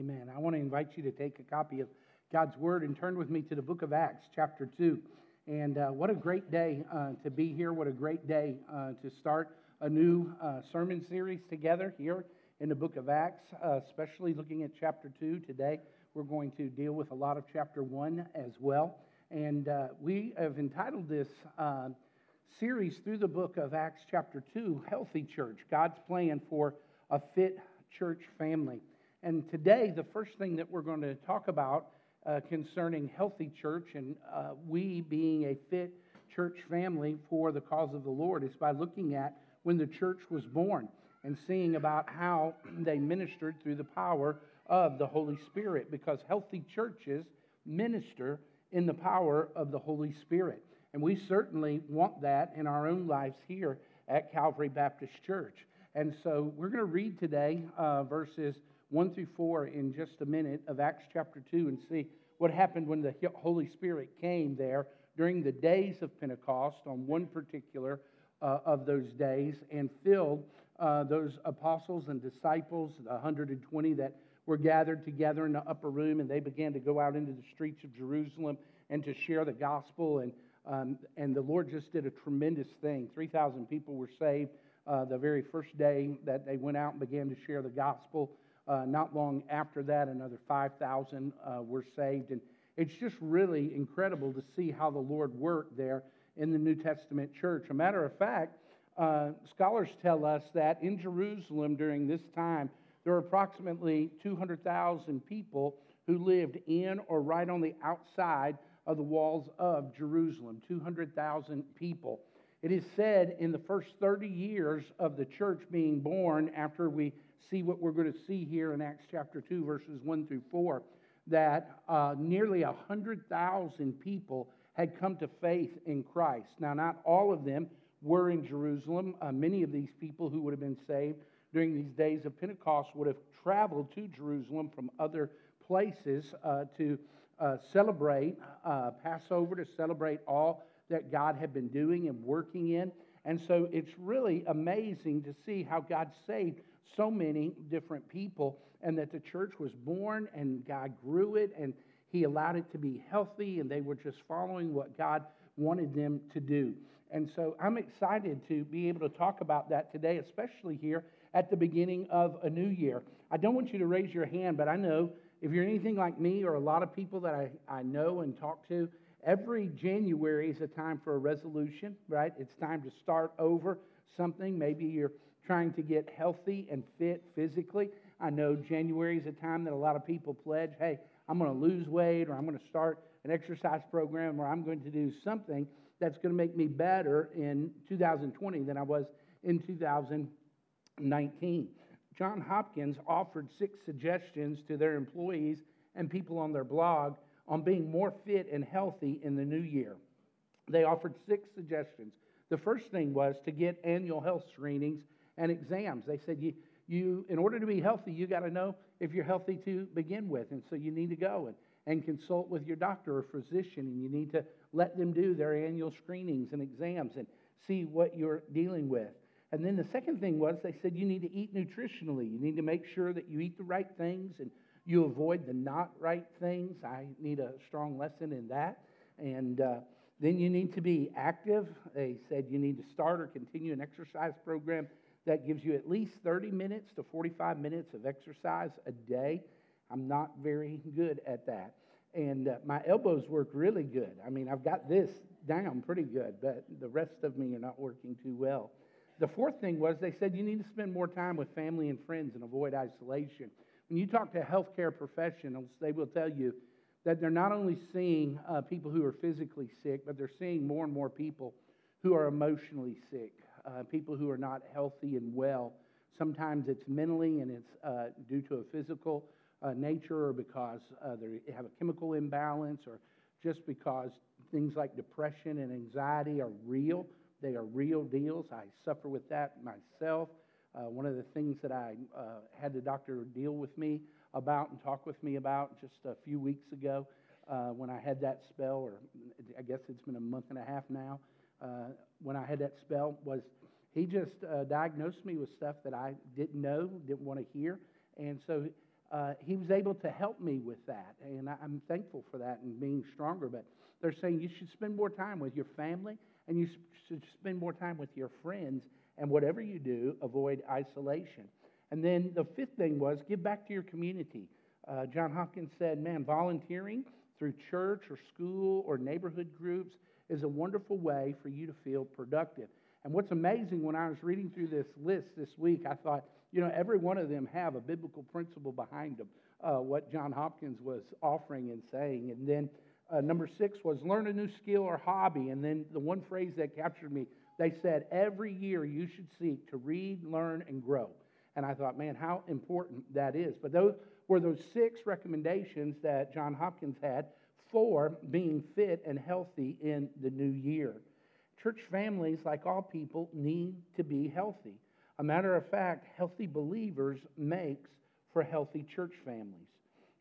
Amen. I want to invite you to take a copy of God's Word and turn with me to the book of Acts, chapter 2. And uh, what a great day uh, to be here. What a great day uh, to start a new uh, sermon series together here in the book of Acts, uh, especially looking at chapter 2 today. We're going to deal with a lot of chapter 1 as well. And uh, we have entitled this series through the book of Acts, chapter 2, Healthy Church God's Plan for a Fit Church Family. And today, the first thing that we're going to talk about uh, concerning healthy church and uh, we being a fit church family for the cause of the Lord is by looking at when the church was born and seeing about how they ministered through the power of the Holy Spirit because healthy churches minister in the power of the Holy Spirit. And we certainly want that in our own lives here at Calvary Baptist Church. And so we're going to read today uh, verses 1 through 4 in just a minute of Acts chapter 2 and see what happened when the Holy Spirit came there during the days of Pentecost on one particular uh, of those days and filled uh, those apostles and disciples, the 120 that were gathered together in the upper room, and they began to go out into the streets of Jerusalem and to share the gospel. And, um, and the Lord just did a tremendous thing. 3,000 people were saved uh, the very first day that they went out and began to share the gospel. Uh, not long after that, another 5,000 uh, were saved. And it's just really incredible to see how the Lord worked there in the New Testament church. A matter of fact, uh, scholars tell us that in Jerusalem during this time, there were approximately 200,000 people who lived in or right on the outside of the walls of Jerusalem. 200,000 people. It is said in the first 30 years of the church being born, after we see what we're going to see here in Acts chapter 2, verses 1 through 4, that uh, nearly 100,000 people had come to faith in Christ. Now, not all of them were in Jerusalem. Uh, many of these people who would have been saved during these days of Pentecost would have traveled to Jerusalem from other places uh, to uh, celebrate uh, Passover, to celebrate all that God had been doing and working in. And so it's really amazing to see how God saved so many different people, and that the church was born and God grew it and He allowed it to be healthy, and they were just following what God wanted them to do. And so I'm excited to be able to talk about that today, especially here at the beginning of a new year. I don't want you to raise your hand, but I know if you're anything like me or a lot of people that I, I know and talk to, every January is a time for a resolution, right? It's time to start over something. Maybe you're trying to get healthy and fit physically. I know January is a time that a lot of people pledge, hey, I'm going to lose weight or I'm going to start an exercise program or I'm going to do something that's going to make me better in 2020 than I was in 2019. John Hopkins offered six suggestions to their employees and people on their blog on being more fit and healthy in the new year. They offered six suggestions. The first thing was to get annual health screenings and exams. They said, you, you, in order to be healthy, you got to know if you're healthy to begin with. And so you need to go and, and consult with your doctor or physician, and you need to let them do their annual screenings and exams and see what you're dealing with. And then the second thing was they said you need to eat nutritionally. You need to make sure that you eat the right things and you avoid the not right things. I need a strong lesson in that. And uh, then you need to be active. They said you need to start or continue an exercise program that gives you at least 30 minutes to 45 minutes of exercise a day. I'm not very good at that. And uh, my elbows work really good. I mean, I've got this down pretty good, but the rest of me are not working too well. The fourth thing was they said you need to spend more time with family and friends and avoid isolation. When you talk to healthcare professionals, they will tell you that they're not only seeing uh, people who are physically sick, but they're seeing more and more people who are emotionally sick uh, people who are not healthy and well. Sometimes it's mentally and it's uh, due to a physical uh, nature or because uh, they have a chemical imbalance or just because things like depression and anxiety are real. They are real deals. I suffer with that myself. Uh, one of the things that I uh, had the doctor deal with me about and talk with me about just a few weeks ago when I had that spell, or I guess it's been a month and a half now, uh, when I had that spell was he just uh, diagnosed me with stuff that I didn't know, didn't want to hear. And so uh, he was able to help me with that. And I'm thankful for that and being stronger. But they're saying you should spend more time with your family and you should spend more time with your friends. And whatever you do, avoid isolation. And then the fifth thing was give back to your community. Uh, John Hopkins said, man, volunteering through church or school or neighborhood groups is a wonderful way for you to feel productive. And what's amazing when I was reading through this list this week, I thought, you know, every one of them have a biblical principle behind them, uh, what John Hopkins was offering and saying. And then uh, number six was learn a new skill or hobby. And then the one phrase that captured me, they said, every year you should seek to read, learn, and grow. And I thought, man, how important that is. But those were those six recommendations that John Hopkins had for being fit and healthy in the new year. Church families, like all people, need to be healthy. A matter of fact, healthy believers makes for healthy church families.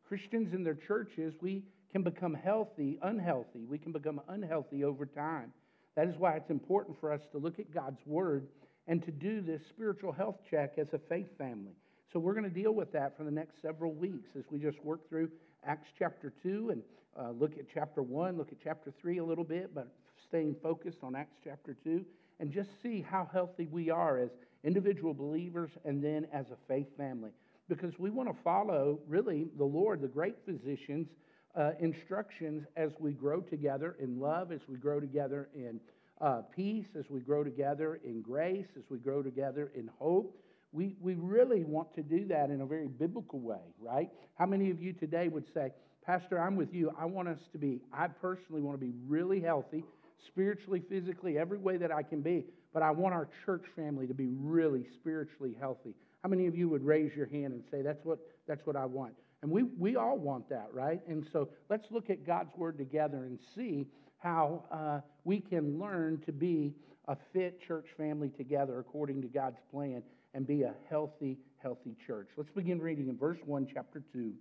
Christians in their churches, we can become healthy, unhealthy. We can become unhealthy over time. That is why it's important for us to look at God's Word and to do this spiritual health check as a faith family. So we're going to deal with that for the next several weeks as we just work through Acts chapter 2 and uh, look at chapter 1, look at chapter 3 a little bit, but staying focused on Acts chapter 2 and just see how healthy we are as individual believers and then as a faith family. Because we want to follow, really, the Lord, the great physician's uh, instructions as we grow together in love, as we grow together in uh, peace, as we grow together in grace, as we grow together in hope. We, we really want to do that in a very biblical way, right? How many of you today would say, Pastor, I'm with you. I want us to be, I personally want to be really healthy, spiritually, physically, every way that I can be, but I want our church family to be really spiritually healthy. How many of you would raise your hand and say, That's what, that's what I want? And we, we all want that, right? And so let's look at God's Word together and see how uh, we can learn to be a fit church family together according to God's plan and be a healthy, healthy church. Let's begin reading in verse 1, chapter 2. It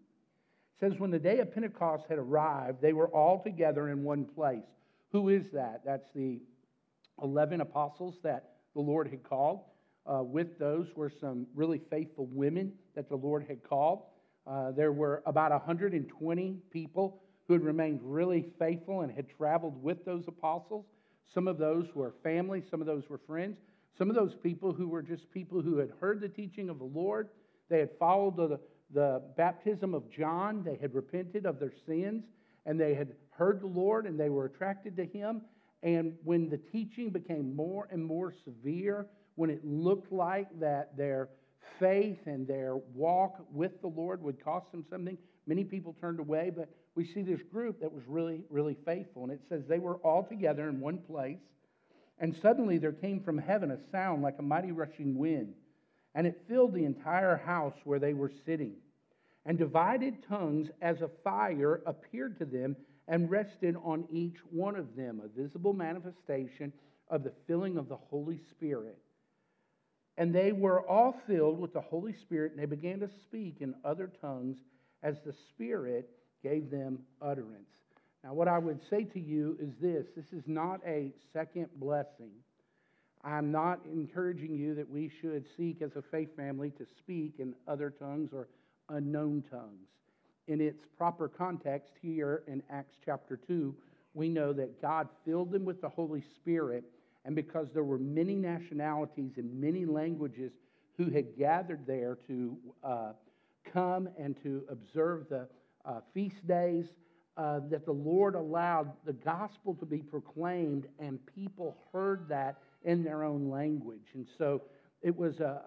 says, When the day of Pentecost had arrived, they were all together in one place. Who is that? That's the 11 apostles that the Lord had called. Uh, with those were some really faithful women that the Lord had called. Uh, there were about 120 people who had remained really faithful and had traveled with those apostles. Some of those were family, some of those were friends. Some of those people who were just people who had heard the teaching of the Lord, they had followed the, the baptism of John, they had repented of their sins, and they had heard the Lord and they were attracted to him. And when the teaching became more and more severe, when it looked like that their faith and their walk with the Lord would cost them something, many people turned away. But we see this group that was really, really faithful. And it says they were all together in one place. And suddenly there came from heaven a sound like a mighty rushing wind, and it filled the entire house where they were sitting. And divided tongues as a fire appeared to them and rested on each one of them, a visible manifestation of the filling of the Holy Spirit. And they were all filled with the Holy Spirit, and they began to speak in other tongues as the Spirit gave them utterance. Now, what I would say to you is this this is not a second blessing. I'm not encouraging you that we should seek as a faith family to speak in other tongues or unknown tongues. In its proper context here in Acts chapter 2, we know that God filled them with the Holy Spirit, and because there were many nationalities and many languages who had gathered there to uh, come and to observe the uh, feast days, uh, that the Lord allowed the gospel to be proclaimed, and people heard that in their own language. And so it was a,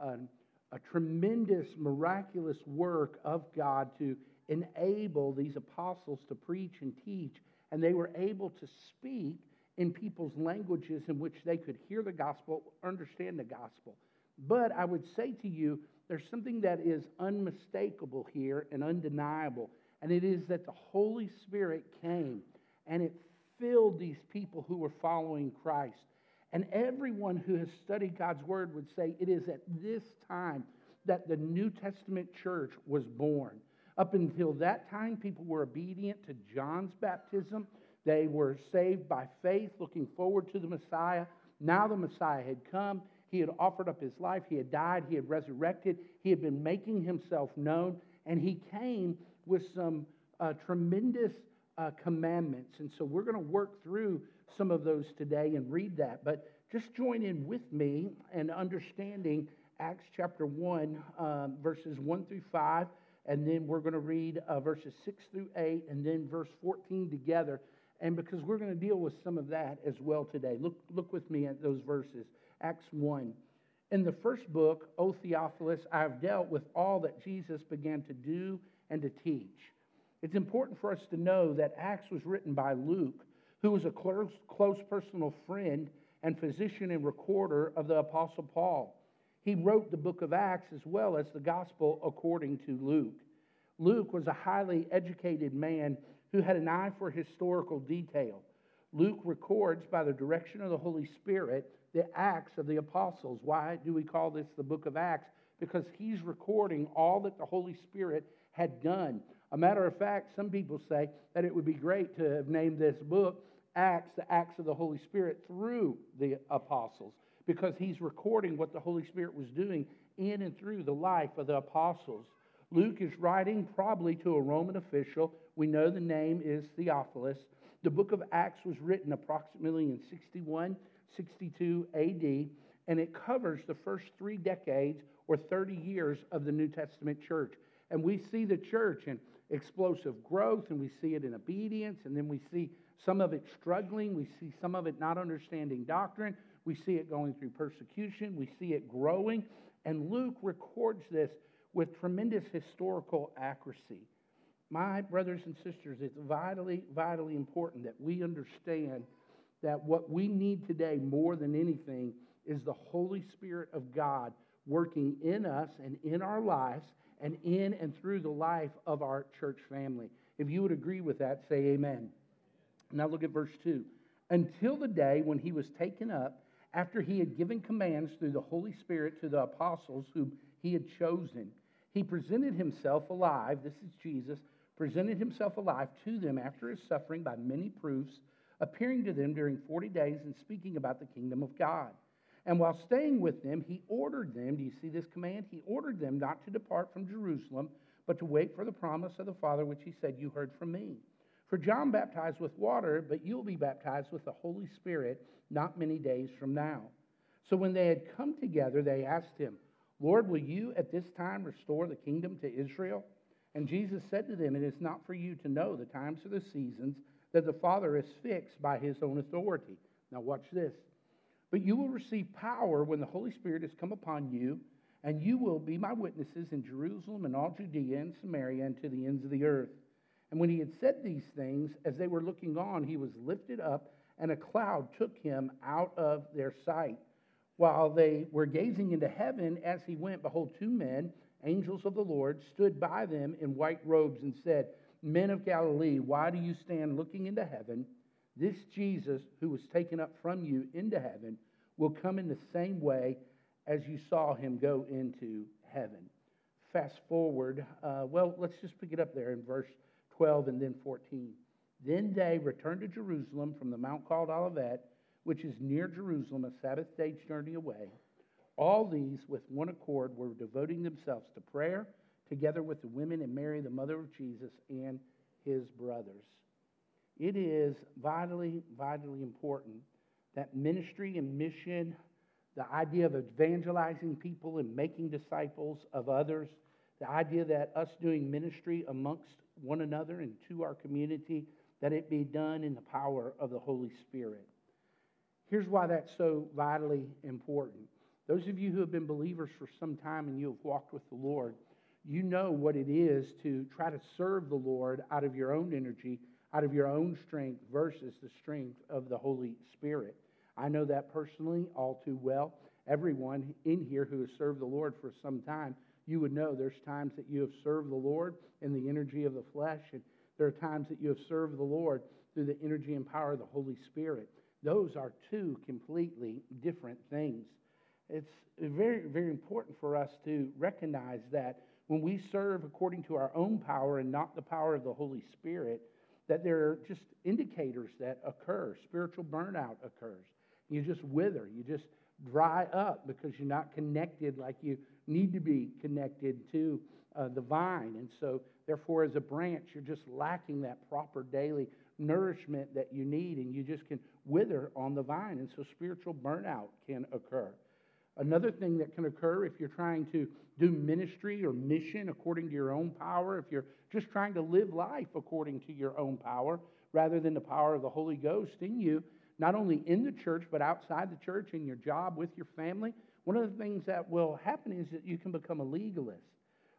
a, a tremendous, miraculous work of God to enable these apostles to preach and teach, and they were able to speak in people's languages in which they could hear the gospel, understand the gospel. But I would say to you, there's something that is unmistakable here and undeniable and it is that the Holy Spirit came and it filled these people who were following Christ. And everyone who has studied God's Word would say it is at this time that the New Testament church was born. Up until that time, people were obedient to John's baptism. They were saved by faith, looking forward to the Messiah. Now the Messiah had come. He had offered up his life. He had died. He had resurrected. He had been making himself known. and he came with some uh, tremendous uh, commandments. And so we're going to work through some of those today and read that. But just join in with me and understanding Acts chapter 1, um, verses 1 through 5. And then we're going to read uh, verses 6 through 8 and then verse 14 together. And because we're going to deal with some of that as well today. Look, look with me at those verses. Acts 1. In the first book, O Theophilus, I have dealt with all that Jesus began to do and to teach. It's important for us to know that Acts was written by Luke, who was a close, close personal friend and physician and recorder of the Apostle Paul. He wrote the book of Acts as well as the gospel according to Luke. Luke was a highly educated man who had an eye for historical detail. Luke records by the direction of the Holy Spirit the Acts of the Apostles. Why do we call this the book of Acts? Because he's recording all that the Holy Spirit had done. A matter of fact, some people say that it would be great to have named this book Acts, the Acts of the Holy Spirit through the apostles, because he's recording what the Holy Spirit was doing in and through the life of the apostles. Luke is writing probably to a Roman official. We know the name is Theophilus. The book of Acts was written approximately in 61, 62 AD, and it covers the first three decades or 30 years of the New Testament church. And we see the church in explosive growth, and we see it in obedience, and then we see some of it struggling. We see some of it not understanding doctrine. We see it going through persecution. We see it growing. And Luke records this with tremendous historical accuracy. My brothers and sisters, it's vitally, vitally important that we understand that what we need today more than anything is the Holy Spirit of God working in us and in our lives and in and through the life of our church family. If you would agree with that, say amen. Now look at verse 2. Until the day when he was taken up, after he had given commands through the Holy Spirit to the apostles whom he had chosen, he presented himself alive. This is Jesus, presented himself alive to them after his suffering by many proofs, appearing to them during 40 days and speaking about the kingdom of God. And while staying with them, he ordered them, do you see this command? He ordered them not to depart from Jerusalem, but to wait for the promise of the Father, which he said, You heard from me. For John baptized with water, but you'll be baptized with the Holy Spirit not many days from now. So when they had come together, they asked him, Lord, will you at this time restore the kingdom to Israel? And Jesus said to them, It is not for you to know the times or the seasons that the Father has fixed by his own authority. Now, watch this. But you will receive power when the Holy Spirit has come upon you, and you will be my witnesses in Jerusalem and all Judea and Samaria and to the ends of the earth. And when he had said these things, as they were looking on, he was lifted up, and a cloud took him out of their sight. While they were gazing into heaven as he went, behold, two men, angels of the Lord, stood by them in white robes and said, Men of Galilee, why do you stand looking into heaven? This Jesus, who was taken up from you into heaven, will come in the same way as you saw him go into heaven. Fast forward, uh, well, let's just pick it up there in verse 12 and then 14. Then they returned to Jerusalem from the mount called Olivet, which is near Jerusalem, a Sabbath day's journey away. All these, with one accord, were devoting themselves to prayer, together with the women and Mary, the mother of Jesus, and his brothers. It is vitally, vitally important that ministry and mission, the idea of evangelizing people and making disciples of others, the idea that us doing ministry amongst one another and to our community, that it be done in the power of the Holy Spirit. Here's why that's so vitally important. Those of you who have been believers for some time and you have walked with the Lord, you know what it is to try to serve the Lord out of your own energy, out of your own strength, versus the strength of the Holy Spirit. I know that personally all too well. Everyone in here who has served the Lord for some time you would know there's times that you have served the Lord in the energy of the flesh, and there are times that you have served the Lord through the energy and power of the Holy Spirit. Those are two completely different things. It's very, very important for us to recognize that when we serve according to our own power and not the power of the Holy Spirit, that there are just indicators that occur. Spiritual burnout occurs. You just wither. You just dry up because you're not connected like you need to be connected to uh, the vine. And so, therefore, as a branch, you're just lacking that proper daily nourishment that you need, and you just can wither on the vine. And so, spiritual burnout can occur. Another thing that can occur if you're trying to do ministry or mission according to your own power, if you're just trying to live life according to your own power rather than the power of the Holy Ghost in you, not only in the church, but outside the church, in your job, with your family, one of the things that will happen is that you can become a legalist,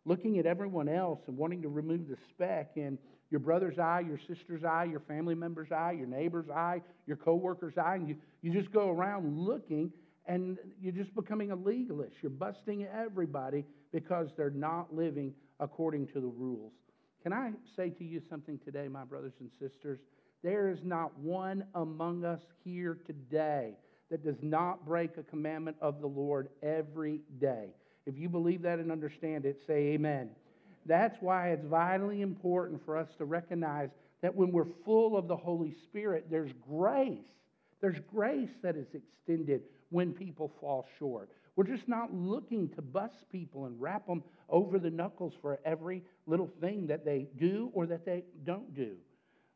looking at everyone else and wanting to remove the speck in your brother's eye, your sister's eye, your family member's eye, your neighbor's eye, your coworker's eye, and you, you just go around looking and you're just becoming a legalist. You're busting everybody because they're not living according to the rules. Can I say to you something today, my brothers and sisters? There is not one among us here today that does not break a commandment of the Lord every day. If you believe that and understand it, say amen. That's why it's vitally important for us to recognize that when we're full of the Holy Spirit, there's grace. There's grace that is extended when people fall short. We're just not looking to bust people and wrap them over the knuckles for every little thing that they do or that they don't do.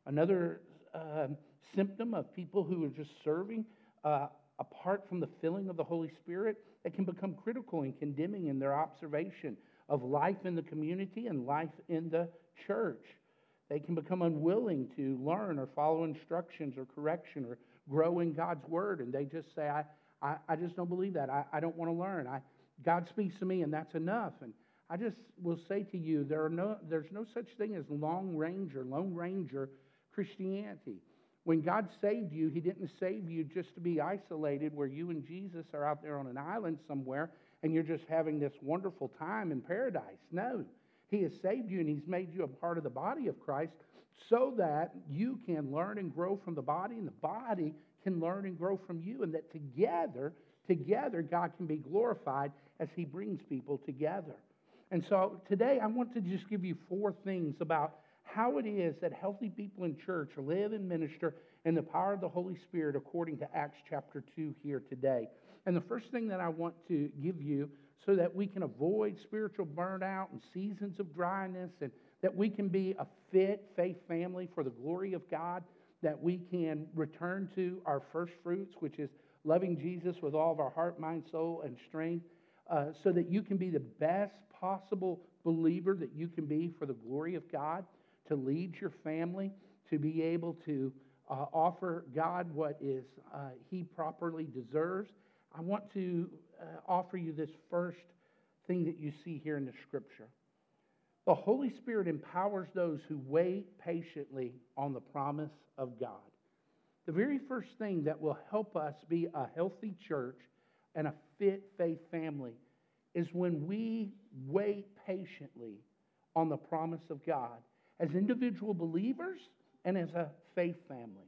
Another uh, symptom of people who are just serving uh, apart from the filling of the Holy Spirit, they can become critical and condemning in their observation of life in the community and life in the church. They can become unwilling to learn or follow instructions or correction or grow in God's word. And they just say, I, I, I just don't believe that. I, I don't want to learn. I, God speaks to me, and that's enough. And I just will say to you, there are no, there's no such thing as long ranger, lone ranger Christianity. When God saved you, He didn't save you just to be isolated where you and Jesus are out there on an island somewhere and you're just having this wonderful time in paradise. No. He has saved you and He's made you a part of the body of Christ so that you can learn and grow from the body and the body can learn and grow from you and that together, together, God can be glorified as He brings people together. And so today I want to just give you four things about how it is that healthy people in church live and minister in the power of the Holy Spirit according to Acts chapter 2 here today. And the first thing that I want to give you so that we can avoid spiritual burnout and seasons of dryness and that we can be a fit faith family for the glory of God, that we can return to our first fruits, which is loving Jesus with all of our heart, mind, soul, and strength, uh, so that you can be the best possible believer that you can be for the glory of God to lead your family, to be able to uh, offer God what is uh, He properly deserves. I want to uh, offer you this first thing that you see here in the Scripture. The Holy Spirit empowers those who wait patiently on the promise of God. The very first thing that will help us be a healthy church and a fit faith family is when we wait patiently on the promise of God as individual believers and as a faith family.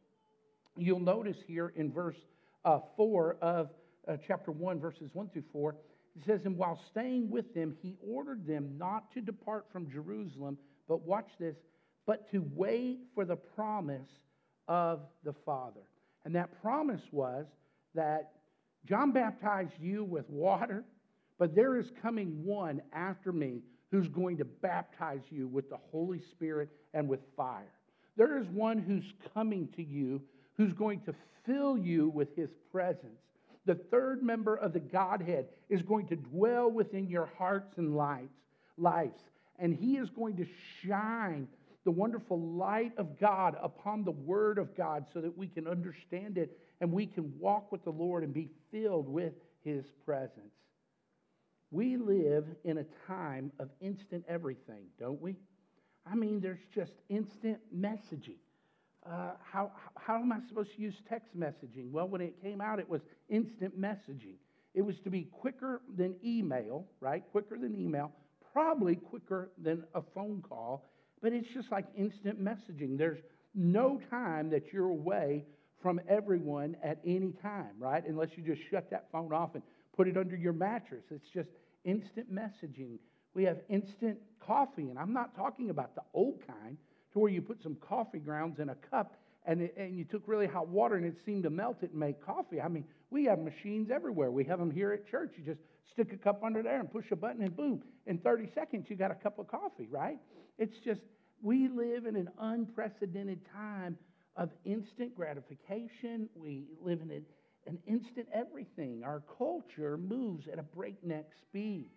You'll notice here in verse uh, 4 of uh, chapter 1, verses 1 through 4, it says, And while staying with them, he ordered them not to depart from Jerusalem, but watch this, but to wait for the promise of the Father. And that promise was that John baptized you with water, but there is coming one after me who's going to baptize you with the Holy Spirit and with fire. There is one who's coming to you who's going to fill you with his presence. The third member of the Godhead is going to dwell within your hearts and lives, and he is going to shine the wonderful light of God upon the Word of God so that we can understand it and we can walk with the Lord and be filled with his presence. We live in a time of instant everything, don't we? I mean, there's just instant messaging. Uh, how, how am I supposed to use text messaging? Well, when it came out, it was instant messaging. It was to be quicker than email, right? Quicker than email, probably quicker than a phone call, but it's just like instant messaging. There's no time that you're away from everyone at any time, right? Unless you just shut that phone off and put it under your mattress. It's just instant messaging. We have instant coffee, and I'm not talking about the old kind to where you put some coffee grounds in a cup and, it, and you took really hot water and it seemed to melt it and make coffee. I mean, we have machines everywhere. We have them here at church. You just stick a cup under there and push a button, and boom, in 30 seconds, you got a cup of coffee, right? It's just, we live in an unprecedented time of instant gratification. We live in an instant everything. Our culture moves at a breakneck speed.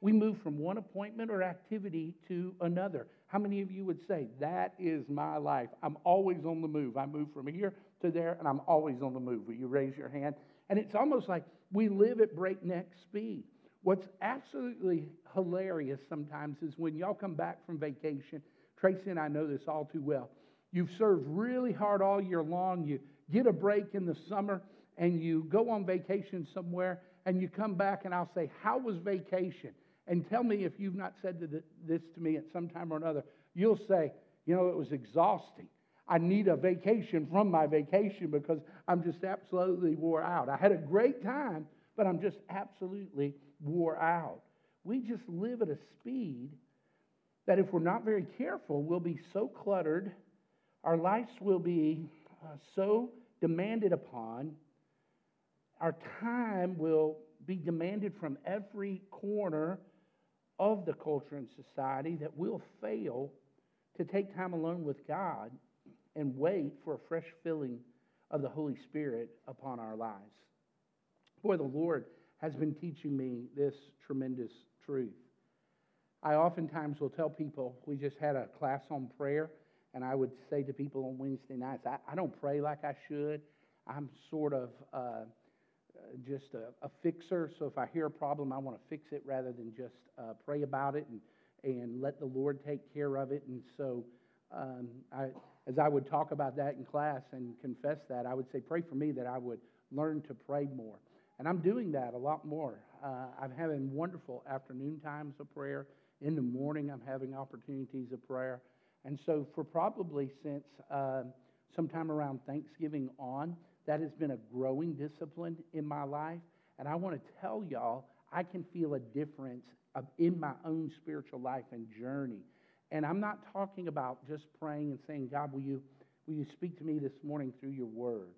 We move from one appointment or activity to another. How many of you would say, That is my life? I'm always on the move. I move from here to there, and I'm always on the move. Will you raise your hand? And it's almost like we live at breakneck speed. What's absolutely hilarious sometimes is when y'all come back from vacation, Tracy and I know this all too well. You've served really hard all year long. You get a break in the summer and you go on vacation somewhere and you come back and I'll say, How was vacation? And tell me if you've not said this to me at some time or another. You'll say, You know, it was exhausting. I need a vacation from my vacation because I'm just absolutely wore out. I had a great time, but I'm just absolutely wore out. We just live at a speed that if we're not very careful, we'll be so cluttered, our lives will be uh, so demanded upon, our time will be demanded from every corner of the culture and society that we'll fail to take time alone with God and wait for a fresh filling of the Holy Spirit upon our lives. Boy, the Lord has been teaching me this tremendous truth. I oftentimes will tell people, we just had a class on prayer, and I would say to people on Wednesday nights, I, I don't pray like I should. I'm sort of uh, just a, a, fixer. So if I hear a problem, I want to fix it rather than just uh, pray about it and, and let the Lord take care of it. And so, um, I, as I would talk about that in class and confess that, I would say, pray for me that I would learn to pray more. And I'm doing that a lot more. Uh, I'm having wonderful afternoon times of prayer. In the morning, I'm having opportunities of prayer. And so, for probably since uh, sometime around Thanksgiving on, that has been a growing discipline in my life. And I want to tell y'all, I can feel a difference in my own spiritual life and journey. And I'm not talking about just praying and saying, God, will you, will you speak to me this morning through your word?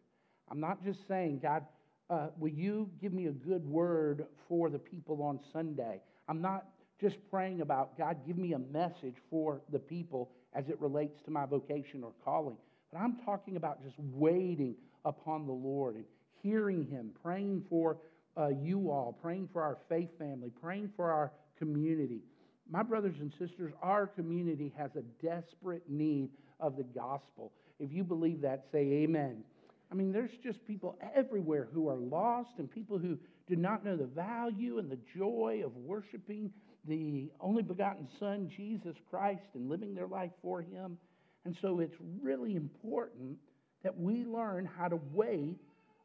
I'm not just saying, God, uh, will you give me a good word for the people on Sunday? I'm not just praying about, God, give me a message for the people as it relates to my vocation or calling. But I'm talking about just waiting upon the Lord and hearing Him, praying for uh, you all, praying for our faith family, praying for our community. My brothers and sisters, our community has a desperate need of the gospel. If you believe that, say amen. I mean, there's just people everywhere who are lost and people who do not know the value and the joy of worshiping the only begotten Son, Jesus Christ, and living their life for Him. And so it's really important that we learn how to wait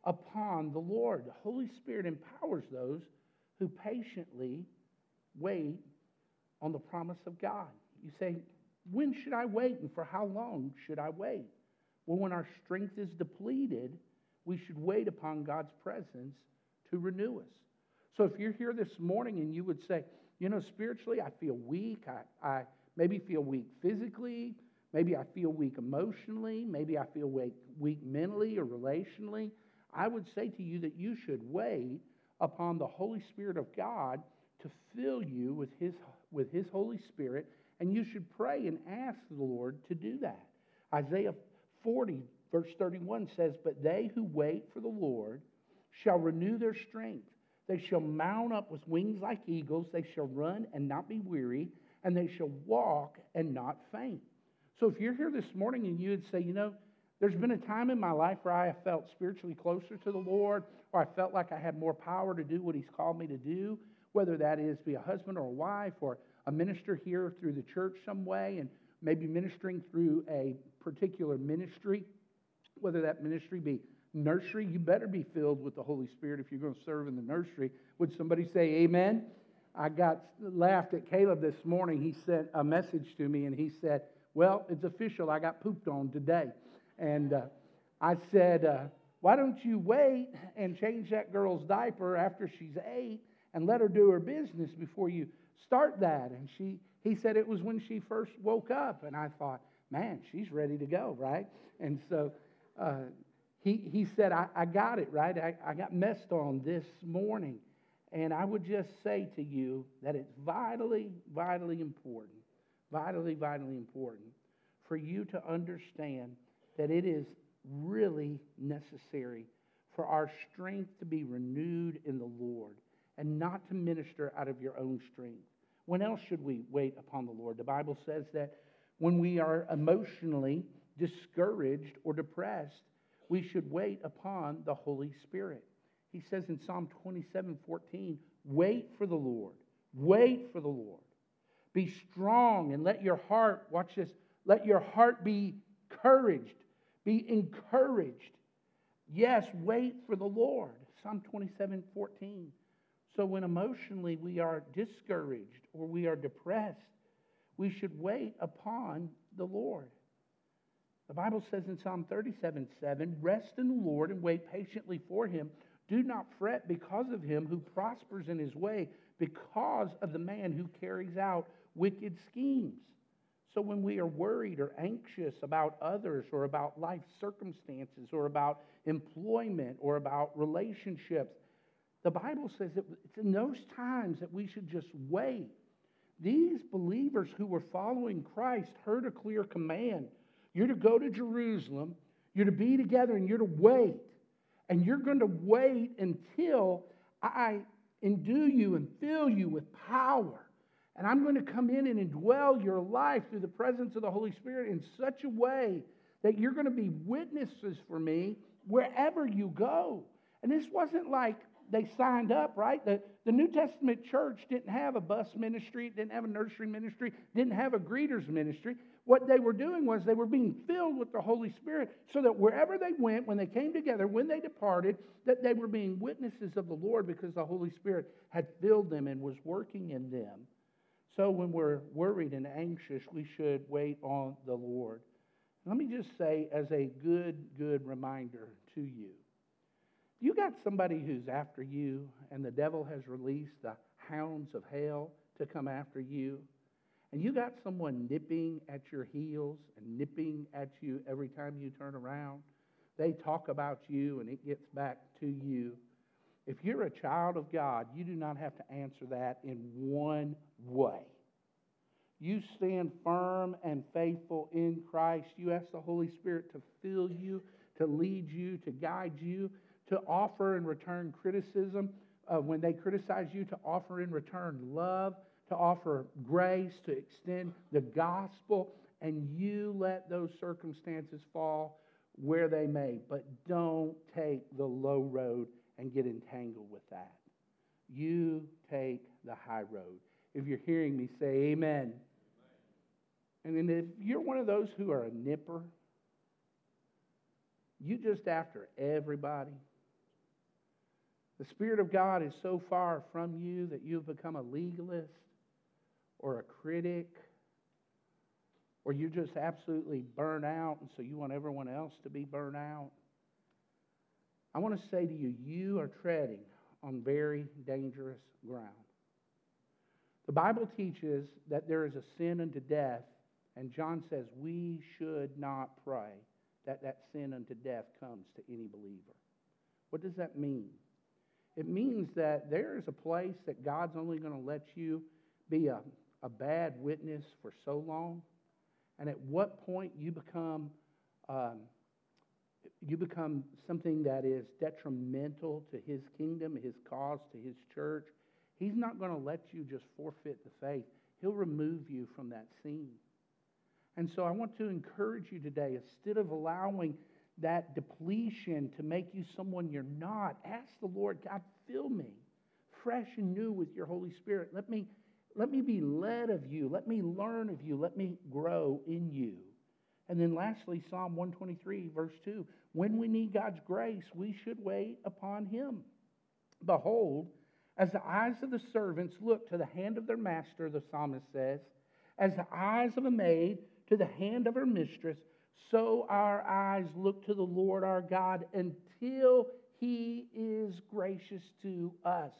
upon the Lord. The Holy Spirit empowers those who patiently wait on the promise of God. You say, when should I wait and for how long should I wait? Well, when our strength is depleted, we should wait upon God's presence to renew us. So if you're here this morning and you would say, you know, spiritually, I feel weak. I, I maybe feel weak physically. Maybe I feel weak emotionally. Maybe I feel weak, weak mentally or relationally. I would say to you that you should wait upon the Holy Spirit of God to fill you with His, with His Holy Spirit, and you should pray and ask the Lord to do that. Isaiah 40, verse 31 says, But they who wait for the Lord shall renew their strength. They shall mount up with wings like eagles. They shall run and not be weary, and they shall walk and not faint. So if you're here this morning and you would say, you know, there's been a time in my life where I have felt spiritually closer to the Lord, or I felt like I had more power to do what He's called me to do, whether that is be a husband or a wife or a minister here through the church some way, and maybe ministering through a particular ministry, whether that ministry be nursery, you better be filled with the Holy Spirit if you're going to serve in the nursery. Would somebody say amen? I got laughed at Caleb this morning. He sent a message to me and he said, Well, it's official. I got pooped on today. And uh, I said, uh, Why don't you wait and change that girl's diaper after she's eight and let her do her business before you start that? And she, he said it was when she first woke up. And I thought, man, she's ready to go, right? And so uh, he, he said, I, I got it, right? I, I got messed on this morning. And I would just say to you that it's vitally, vitally important, vitally, vitally important for you to understand that it is really necessary for our strength to be renewed in the Lord and not to minister out of your own strength. When else should we wait upon the Lord? The Bible says that when we are emotionally discouraged or depressed, we should wait upon the Holy Spirit. He says in Psalm 27 14, wait for the Lord. Wait for the Lord. Be strong and let your heart, watch this, let your heart be encouraged. Be encouraged. Yes, wait for the Lord. Psalm 27 14. So when emotionally we are discouraged or we are depressed, we should wait upon the Lord. The Bible says in Psalm 37 7, rest in the Lord and wait patiently for him. Do not fret because of him who prospers in his way, because of the man who carries out wicked schemes. So when we are worried or anxious about others or about life circumstances or about employment or about relationships, the Bible says that it's in those times that we should just wait. These believers who were following Christ heard a clear command. You're to go to Jerusalem, you're to be together, and you're to wait. And you're going to wait until I endue you and fill you with power. And I'm going to come in and indwell your life through the presence of the Holy Spirit in such a way that you're going to be witnesses for me wherever you go. And this wasn't like they signed up, right? The, the New Testament church didn't have a bus ministry, didn't have a nursery ministry, didn't have a greeters ministry. What they were doing was they were being filled with the Holy Spirit so that wherever they went, when they came together, when they departed, that they were being witnesses of the Lord because the Holy Spirit had filled them and was working in them. So when we're worried and anxious, we should wait on the Lord. Let me just say, as a good, good reminder to you, you got somebody who's after you, and the devil has released the hounds of hell to come after you, and you got someone nipping at your heels and nipping at you every time you turn around, they talk about you and it gets back to you. If you're a child of God, you do not have to answer that in one way. You stand firm and faithful in Christ. You ask the Holy Spirit to fill you, to lead you, to guide you, to offer in return criticism. Uh, when they criticize you, to offer in return love, to offer grace, to extend the gospel, and you let those circumstances fall where they may. But don't take the low road and get entangled with that. You take the high road. If you're hearing me, say amen. And then if you're one of those who are a nipper, you just after everybody. The Spirit of God is so far from you that you've become a legalist or a critic, or you're just absolutely burn out, and so you want everyone else to be burnt out. I want to say to you, you are treading on very dangerous ground. The Bible teaches that there is a sin unto death, and John says we should not pray that that sin unto death comes to any believer. What does that mean? It means that there is a place that God's only going to let you be a, a bad witness for so long, and at what point you become um, you become something that is detrimental to his kingdom, his cause, to his church, he's not going to let you just forfeit the faith. He'll remove you from that scene. And so I want to encourage you today, instead of allowing that depletion to make you someone you're not, ask the Lord, God, fill me fresh and new with your Holy Spirit. Let me, let me be led of you. Let me learn of you. Let me grow in you. And then lastly, Psalm 123, verse 2 when we need God's grace, we should wait upon Him. Behold, as the eyes of the servants look to the hand of their master, the psalmist says, as the eyes of a maid to the hand of her mistress, so our eyes look to the Lord our God until He is gracious to us.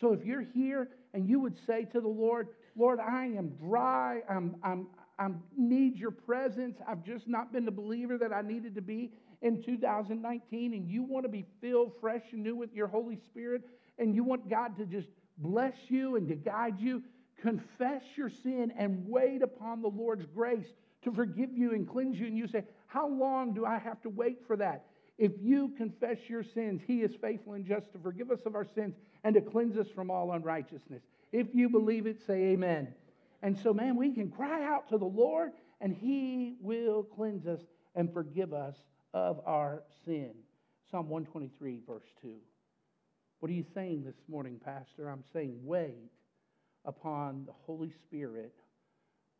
So if you're here and you would say to the Lord, Lord, I am dry, I'm, I'm, I need your presence. I've just not been the believer that I needed to be in 2019, and you want to be filled fresh and new with your Holy Spirit, and you want God to just bless you and to guide you, confess your sin and wait upon the Lord's grace to forgive you and cleanse you. And you say, How long do I have to wait for that? If you confess your sins, He is faithful and just to forgive us of our sins and to cleanse us from all unrighteousness. If you believe it, say amen. And so, man, we can cry out to the Lord and He will cleanse us and forgive us of our sin. Psalm 123, verse 2. What are you saying this morning, Pastor? I'm saying, wait upon the Holy Spirit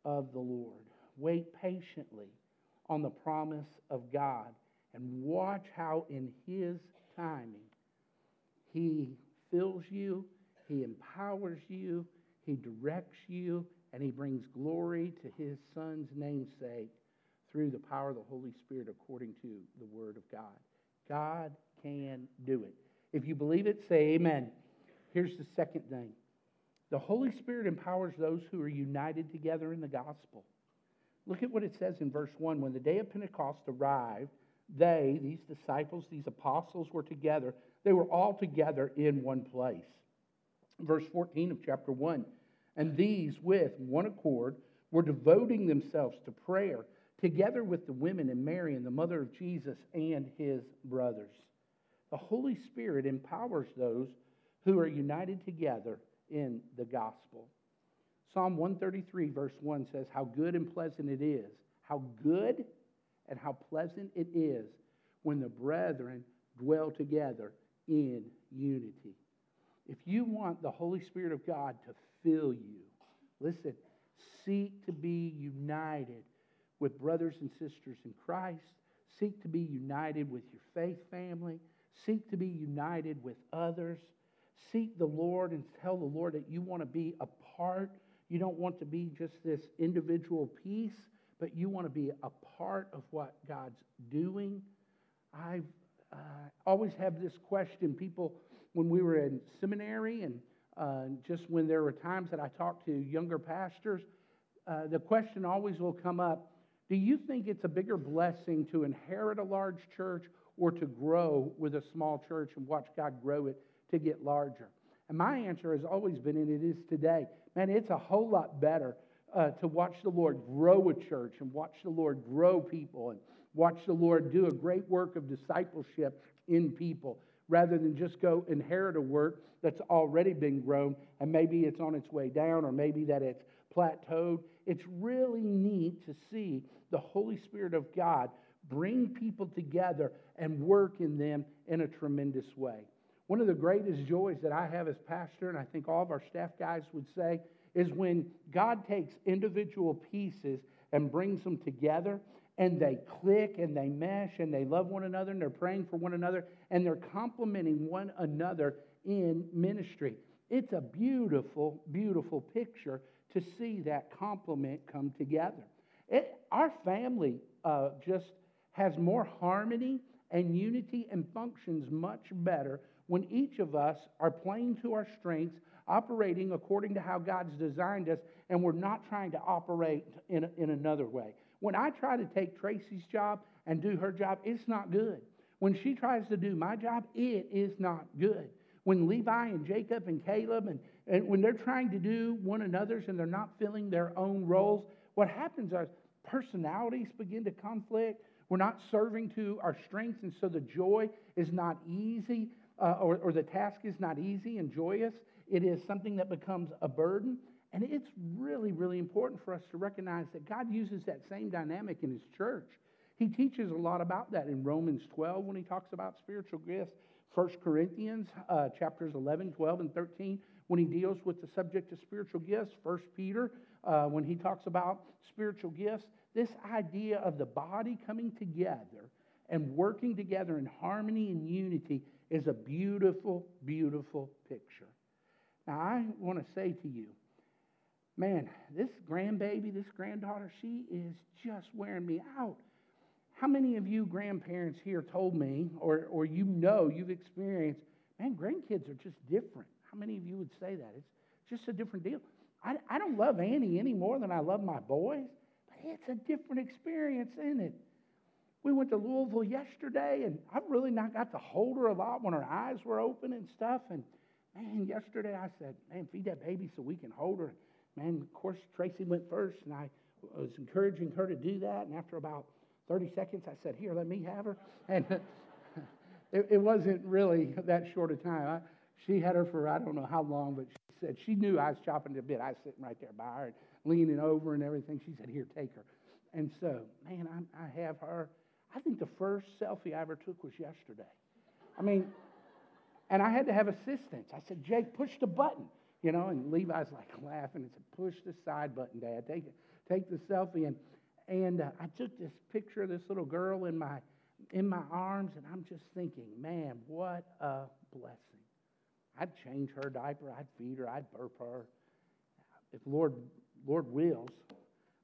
of the Lord. Wait patiently on the promise of God and watch how, in His timing, He fills you, He empowers you, He directs you, and He brings glory to His Son's namesake through the power of the Holy Spirit according to the Word of God. God can do it. If you believe it, say amen. Here's the second thing the Holy Spirit empowers those who are united together in the gospel. Look at what it says in verse 1. When the day of Pentecost arrived, they, these disciples, these apostles, were together. They were all together in one place. Verse 14 of chapter 1. And these, with one accord, were devoting themselves to prayer, together with the women and Mary and the mother of Jesus and his brothers. The Holy Spirit empowers those who are united together in the gospel. Psalm 133, verse 1 says, How good and pleasant it is. How good and how pleasant it is when the brethren dwell together in unity. If you want the Holy Spirit of God to fill you, listen, seek to be united with brothers and sisters in Christ. Seek to be united with your faith family. Seek to be united with others. Seek the Lord and tell the Lord that you want to be a part. You don't want to be just this individual piece, but you want to be a part of what God's doing. I've uh, always have this question. People, when we were in seminary and uh, just when there were times that I talked to younger pastors, uh, the question always will come up Do you think it's a bigger blessing to inherit a large church or to grow with a small church and watch God grow it to get larger? And my answer has always been, and it is today, man, it's a whole lot better uh, to watch the Lord grow a church and watch the Lord grow people and watch the Lord do a great work of discipleship in people rather than just go inherit a work that's already been grown and maybe it's on its way down or maybe that it's plateaued. It's really neat to see the Holy Spirit of God bring people together and work in them in a tremendous way. One of the greatest joys that I have as pastor, and I think all of our staff guys would say, is when God takes individual pieces and brings them together and they click and they mesh and they love one another and they're praying for one another and they're complementing one another in ministry. It's a beautiful, beautiful picture to see that complement come together. It, our family uh, just has more harmony and unity and functions much better when each of us are playing to our strengths, operating according to how God's designed us, and we're not trying to operate in, in another way. When I try to take Tracy's job and do her job, it's not good. When she tries to do my job, it is not good. When Levi and Jacob and Caleb and, and when they're trying to do one another's and they're not filling their own roles, what happens is personalities begin to conflict. We're not serving to our strengths, and so the joy is not easy, uh, or, or the task is not easy and joyous. It is something that becomes a burden. And it's really, really important for us to recognize that God uses that same dynamic in His church. He teaches a lot about that in Romans 12 when he talks about spiritual gifts. 1 Corinthians uh, chapters 11, 12, and 13 when he deals with the subject of spiritual gifts. 1 Peter uh, when he talks about spiritual gifts. This idea of the body coming together and working together in harmony and unity is a beautiful, beautiful picture. Now, I want to say to you, man, this grandbaby, this granddaughter, she is just wearing me out. How many of you grandparents here told me, or, or you know you've experienced, man, grandkids are just different? How many of you would say that? It's just a different deal. I, I don't love Annie any more than I love my boys, it's a different experience, isn't it? We went to Louisville yesterday, and I really not got to hold her a lot when her eyes were open and stuff. And man, yesterday I said, man, feed that baby so we can hold her. Man, of course, Tracy went first, and I was encouraging her to do that. And after about 30 seconds, I said, here, let me have her. And it, it wasn't really that short a time. I, she had her for I don't know how long, but she said she knew I was chopping the bit. I was sitting right there by her and leaning over and everything. She said, here, take her. And so, man, I, I have her. I think the first selfie I ever took was yesterday. I mean, and I had to have assistance. I said, Jake, push the button, you know, and Levi's like laughing and said, push the side button, Dad. Take take the selfie. And, and uh, I took this picture of this little girl in my, in my arms, and I'm just thinking, man, what a blessing. I'd change her diaper, I'd feed her, I'd burp her. If Lord, Lord wills,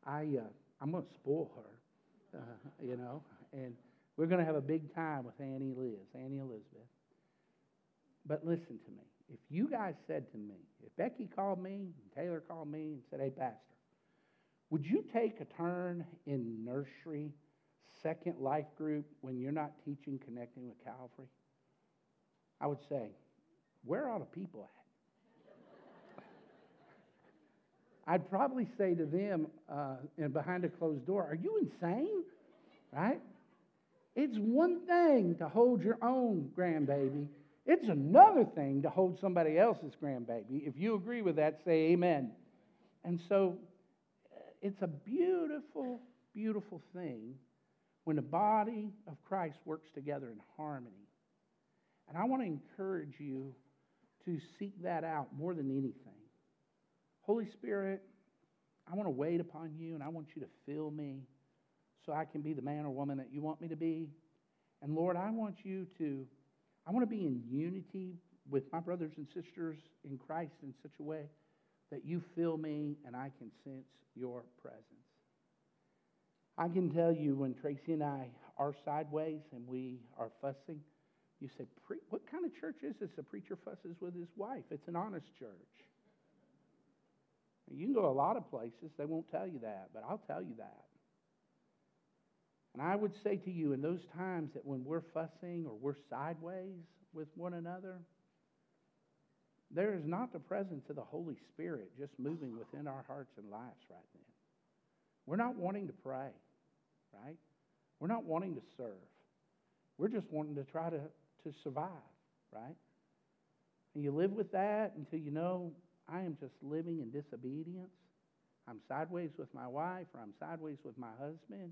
I, uh, I'm going to spoil her, uh, you know, and we're going to have a big time with Annie Liz, Annie Elizabeth. But listen to me. If you guys said to me, if Becky called me, and Taylor called me and said, hey, Pastor, would you take a turn in nursery, second life group, when you're not teaching connecting with Calvary? I would say, where are the people at? I'd probably say to them, uh, and behind a closed door, are you insane? Right? It's one thing to hold your own grandbaby it's another thing to hold somebody else's grandbaby. If you agree with that, say amen. And so it's a beautiful, beautiful thing when the body of Christ works together in harmony. And I want to encourage you to seek that out more than anything. Holy Spirit, I want to wait upon you and I want you to fill me so I can be the man or woman that you want me to be. And Lord, I want you to I want to be in unity with my brothers and sisters in Christ in such a way that you fill me and I can sense your presence. I can tell you when Tracy and I are sideways and we are fussing, you say, What kind of church is this? A preacher fusses with his wife. It's an honest church. You can go a lot of places, they won't tell you that, but I'll tell you that. And I would say to you, in those times that when we're fussing or we're sideways with one another, there is not the presence of the Holy Spirit just moving within our hearts and lives right then. We're not wanting to pray, right? We're not wanting to serve. We're just wanting to try to, to survive, right? And you live with that until you know I am just living in disobedience. I'm sideways with my wife or I'm sideways with my husband.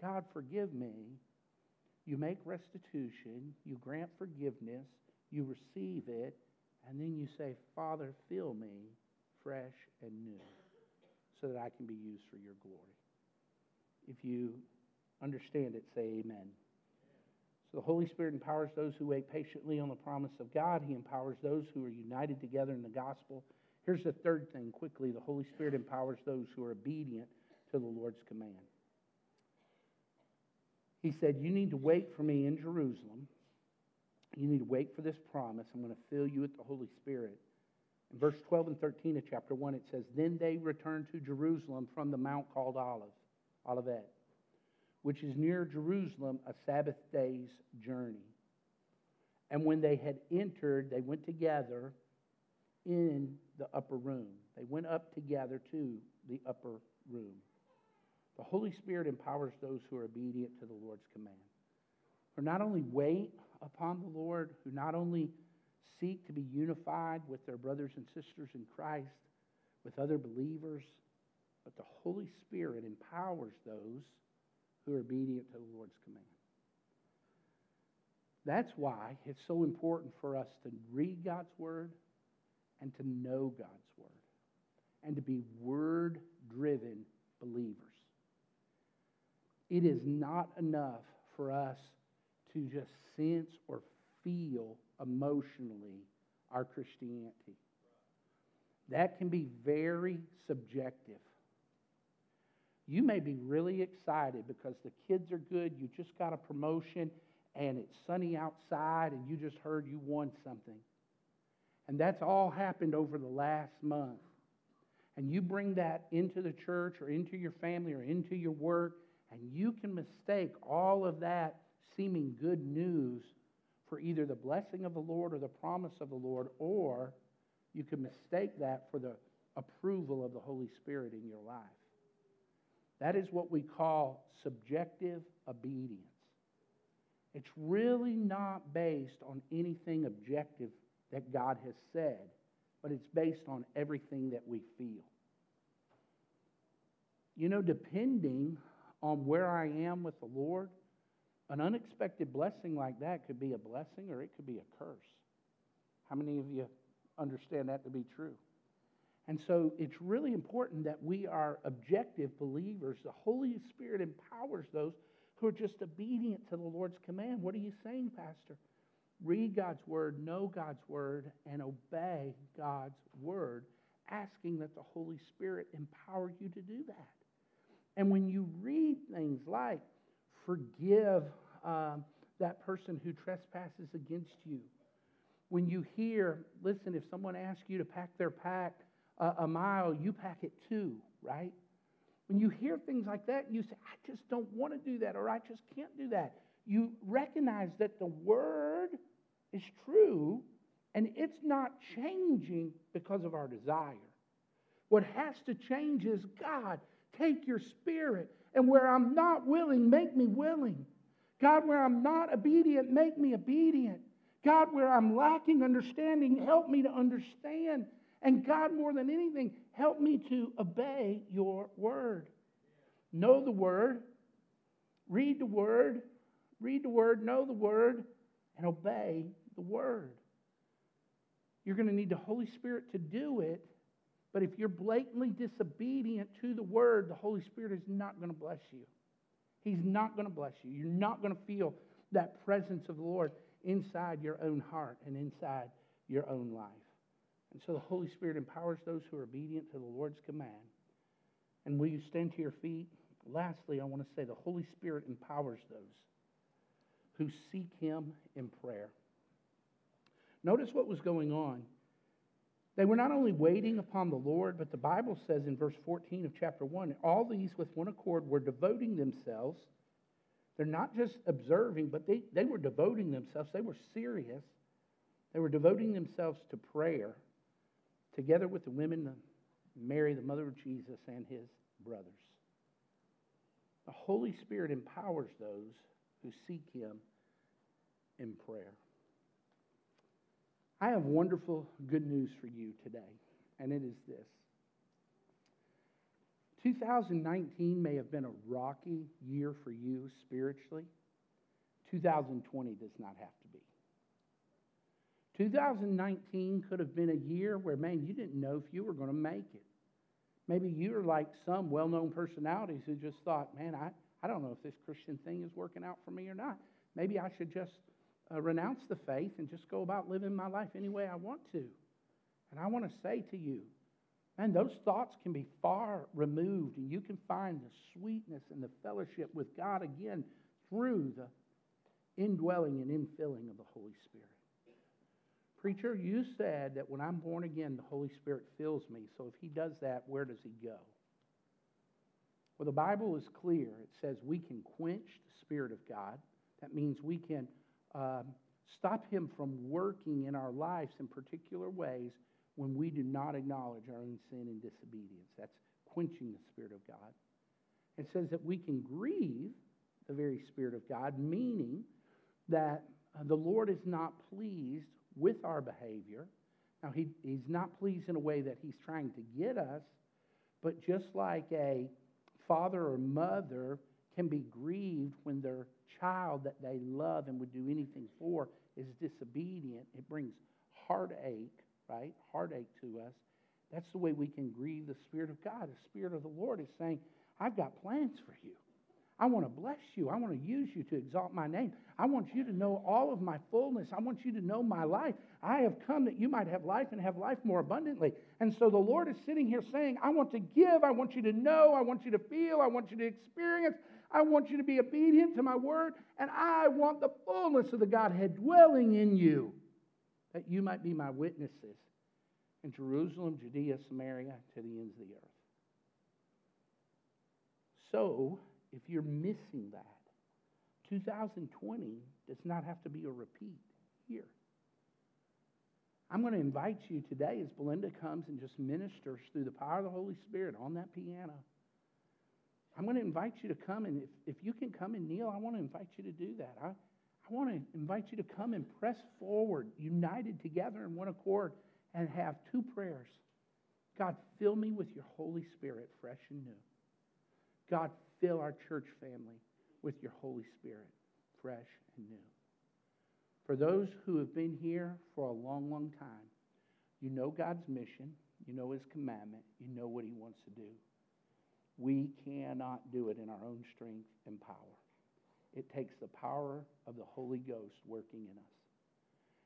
God, forgive me. You make restitution, you grant forgiveness, you receive it, and then you say, Father, fill me fresh and new so that I can be used for your glory. If you understand it, say amen. So the Holy Spirit empowers those who wait patiently on the promise of God. He empowers those who are united together in the gospel. Here's the third thing quickly the Holy Spirit empowers those who are obedient to the Lord's command. He said, You need to wait for me in Jerusalem. You need to wait for this promise. I'm going to fill you with the Holy Spirit. In verse 12 and 13 of chapter 1, it says, Then they returned to Jerusalem from the mount called Olive, Olivet, which is near Jerusalem, a Sabbath day's journey. And when they had entered, they went together in the upper room. They went up together to the upper room. The Holy Spirit empowers those who are obedient to the Lord's command. Who not only wait upon the Lord, who not only seek to be unified with their brothers and sisters in Christ, with other believers, but the Holy Spirit empowers those who are obedient to the Lord's command. That's why it's so important for us to read God's Word and to know God's Word and to be Word driven believers. It is not enough for us to just sense or feel emotionally our Christianity. That can be very subjective. You may be really excited because the kids are good, you just got a promotion, and it's sunny outside, and you just heard you won something. And that's all happened over the last month. and you bring that into the church or into your family or into your work, and you can mistake all of that seeming good news for either the blessing of the Lord or the promise of the Lord, or you can mistake that for the approval of the Holy Spirit in your life. That is what we call subjective obedience. It's really not based on anything objective that God has said, but it's based on everything that we feel. You know, depending on where I am with the Lord, an unexpected blessing like that could be a blessing or it could be a curse. How many of you understand that to be true? And so it's really important that we are objective believers. The Holy Spirit empowers those who are just obedient to the Lord's command. What are you saying, Pastor? Read God's word, know God's word, and obey God's word, asking that the Holy Spirit empower you to do that. And when you read things like, forgive um, that person who trespasses against you, when you hear, listen, if someone asks you to pack their pack a, a mile, you pack it too, right? When you hear things like that, you say, I just don't want to do that, or I just can't do that. You recognize that the word is true and it's not changing because of our desire. What has to change is God, take your spirit, and where I'm not willing, make me willing. God, where I'm not obedient, make me obedient. God, where I'm lacking understanding, help me to understand. And God, more than anything, help me to obey your word. Know the word, read the word, read the word, know the word, and obey the word. You're going to need the Holy Spirit to do it, but if you're blatantly disobedient to the word, the Holy Spirit is not going to bless you. He's not going to bless you. You're not going to feel that presence of the Lord inside your own heart and inside your own life. And so the Holy Spirit empowers those who are obedient to the Lord's command. And will you stand to your feet? Lastly, I want to say the Holy Spirit empowers those who seek Him in prayer. Notice what was going on. They were not only waiting upon the Lord, but the Bible says in verse 14 of chapter 1 all these with one accord were devoting themselves. They're not just observing, but they, they were devoting themselves. They were serious. They were devoting themselves to prayer together with the women, Mary, the mother of Jesus, and his brothers. The Holy Spirit empowers those who seek him in prayer. I have wonderful good news for you today, and it is this. 2019 may have been a rocky year for you spiritually. 2020 does not have to be. 2019 could have been a year where, man, you didn't know if you were going to make it. Maybe you're like some well known personalities who just thought, man, I, I don't know if this Christian thing is working out for me or not. Maybe I should just uh, renounce the faith and just go about living my life any way I want to. And I want to say to you, man, those thoughts can be far removed, and you can find the sweetness and the fellowship with God again through the indwelling and infilling of the Holy Spirit. Preacher, you said that when I'm born again, the Holy Spirit fills me. So if He does that, where does He go? Well, the Bible is clear. It says we can quench the Spirit of God. That means we can um, stop Him from working in our lives in particular ways when we do not acknowledge our own sin and disobedience. That's quenching the Spirit of God. It says that we can grieve the very Spirit of God, meaning that uh, the Lord is not pleased with our behavior. Now, he, He's not pleased in a way that He's trying to get us, but just like a father or mother can be grieved when their child that they love and would do anything for is disobedient, it brings heartache, right? Heartache to us. That's the way we can grieve the Spirit of God. The Spirit of the Lord is saying, I've got plans for you. I want to bless you. I want to use you to exalt my name. I want you to know all of my fullness. I want you to know my life. I have come that you might have life and have life more abundantly. And so the Lord is sitting here saying, I want to give. I want you to know. I want you to feel. I want you to experience. I want you to be obedient to my word. And I want the fullness of the Godhead dwelling in you that you might be my witnesses. and Jerusalem, Judea, Samaria, to the ends of the earth. So, if you're missing that, 2020 does not have to be a repeat here. I'm going to invite you today as Belinda comes and just ministers through the power of the Holy Spirit on that piano. I'm going to invite you to come, and if, if you can come and kneel, I want to invite you to do that. I, I want to invite you to come and press forward, united together in one accord, and have two prayers. God, fill me with your Holy Spirit, fresh and new. God, fill our church family with your Holy Spirit, fresh and new. For those who have been here for a long, long time, you know God's mission, you know His commandment, you know what He wants to do. We cannot do it in our own strength and power. It takes the power of the Holy Ghost working in us.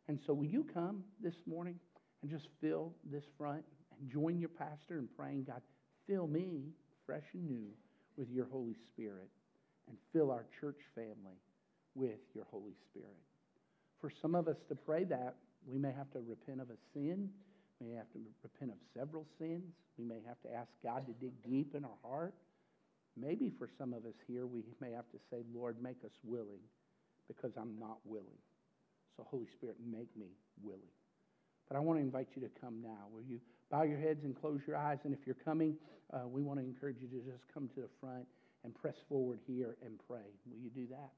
And so, will you come this morning and just fill this front and join your pastor in praying, God, fill me fresh and new with your Holy Spirit and fill our church family with your Holy Spirit. For some of us to pray that, we may have to repent of a sin. We may have to repent of several sins. We may have to ask God to dig deep in our heart. Maybe for some of us here, we may have to say, Lord, make us willing because I'm not willing. So, Holy Spirit, make me willing. But I want to invite you to come now. Will you bow your heads and close your eyes? And if you're coming, uh, we want to encourage you to just come to the front and press forward here and pray. Will you do that?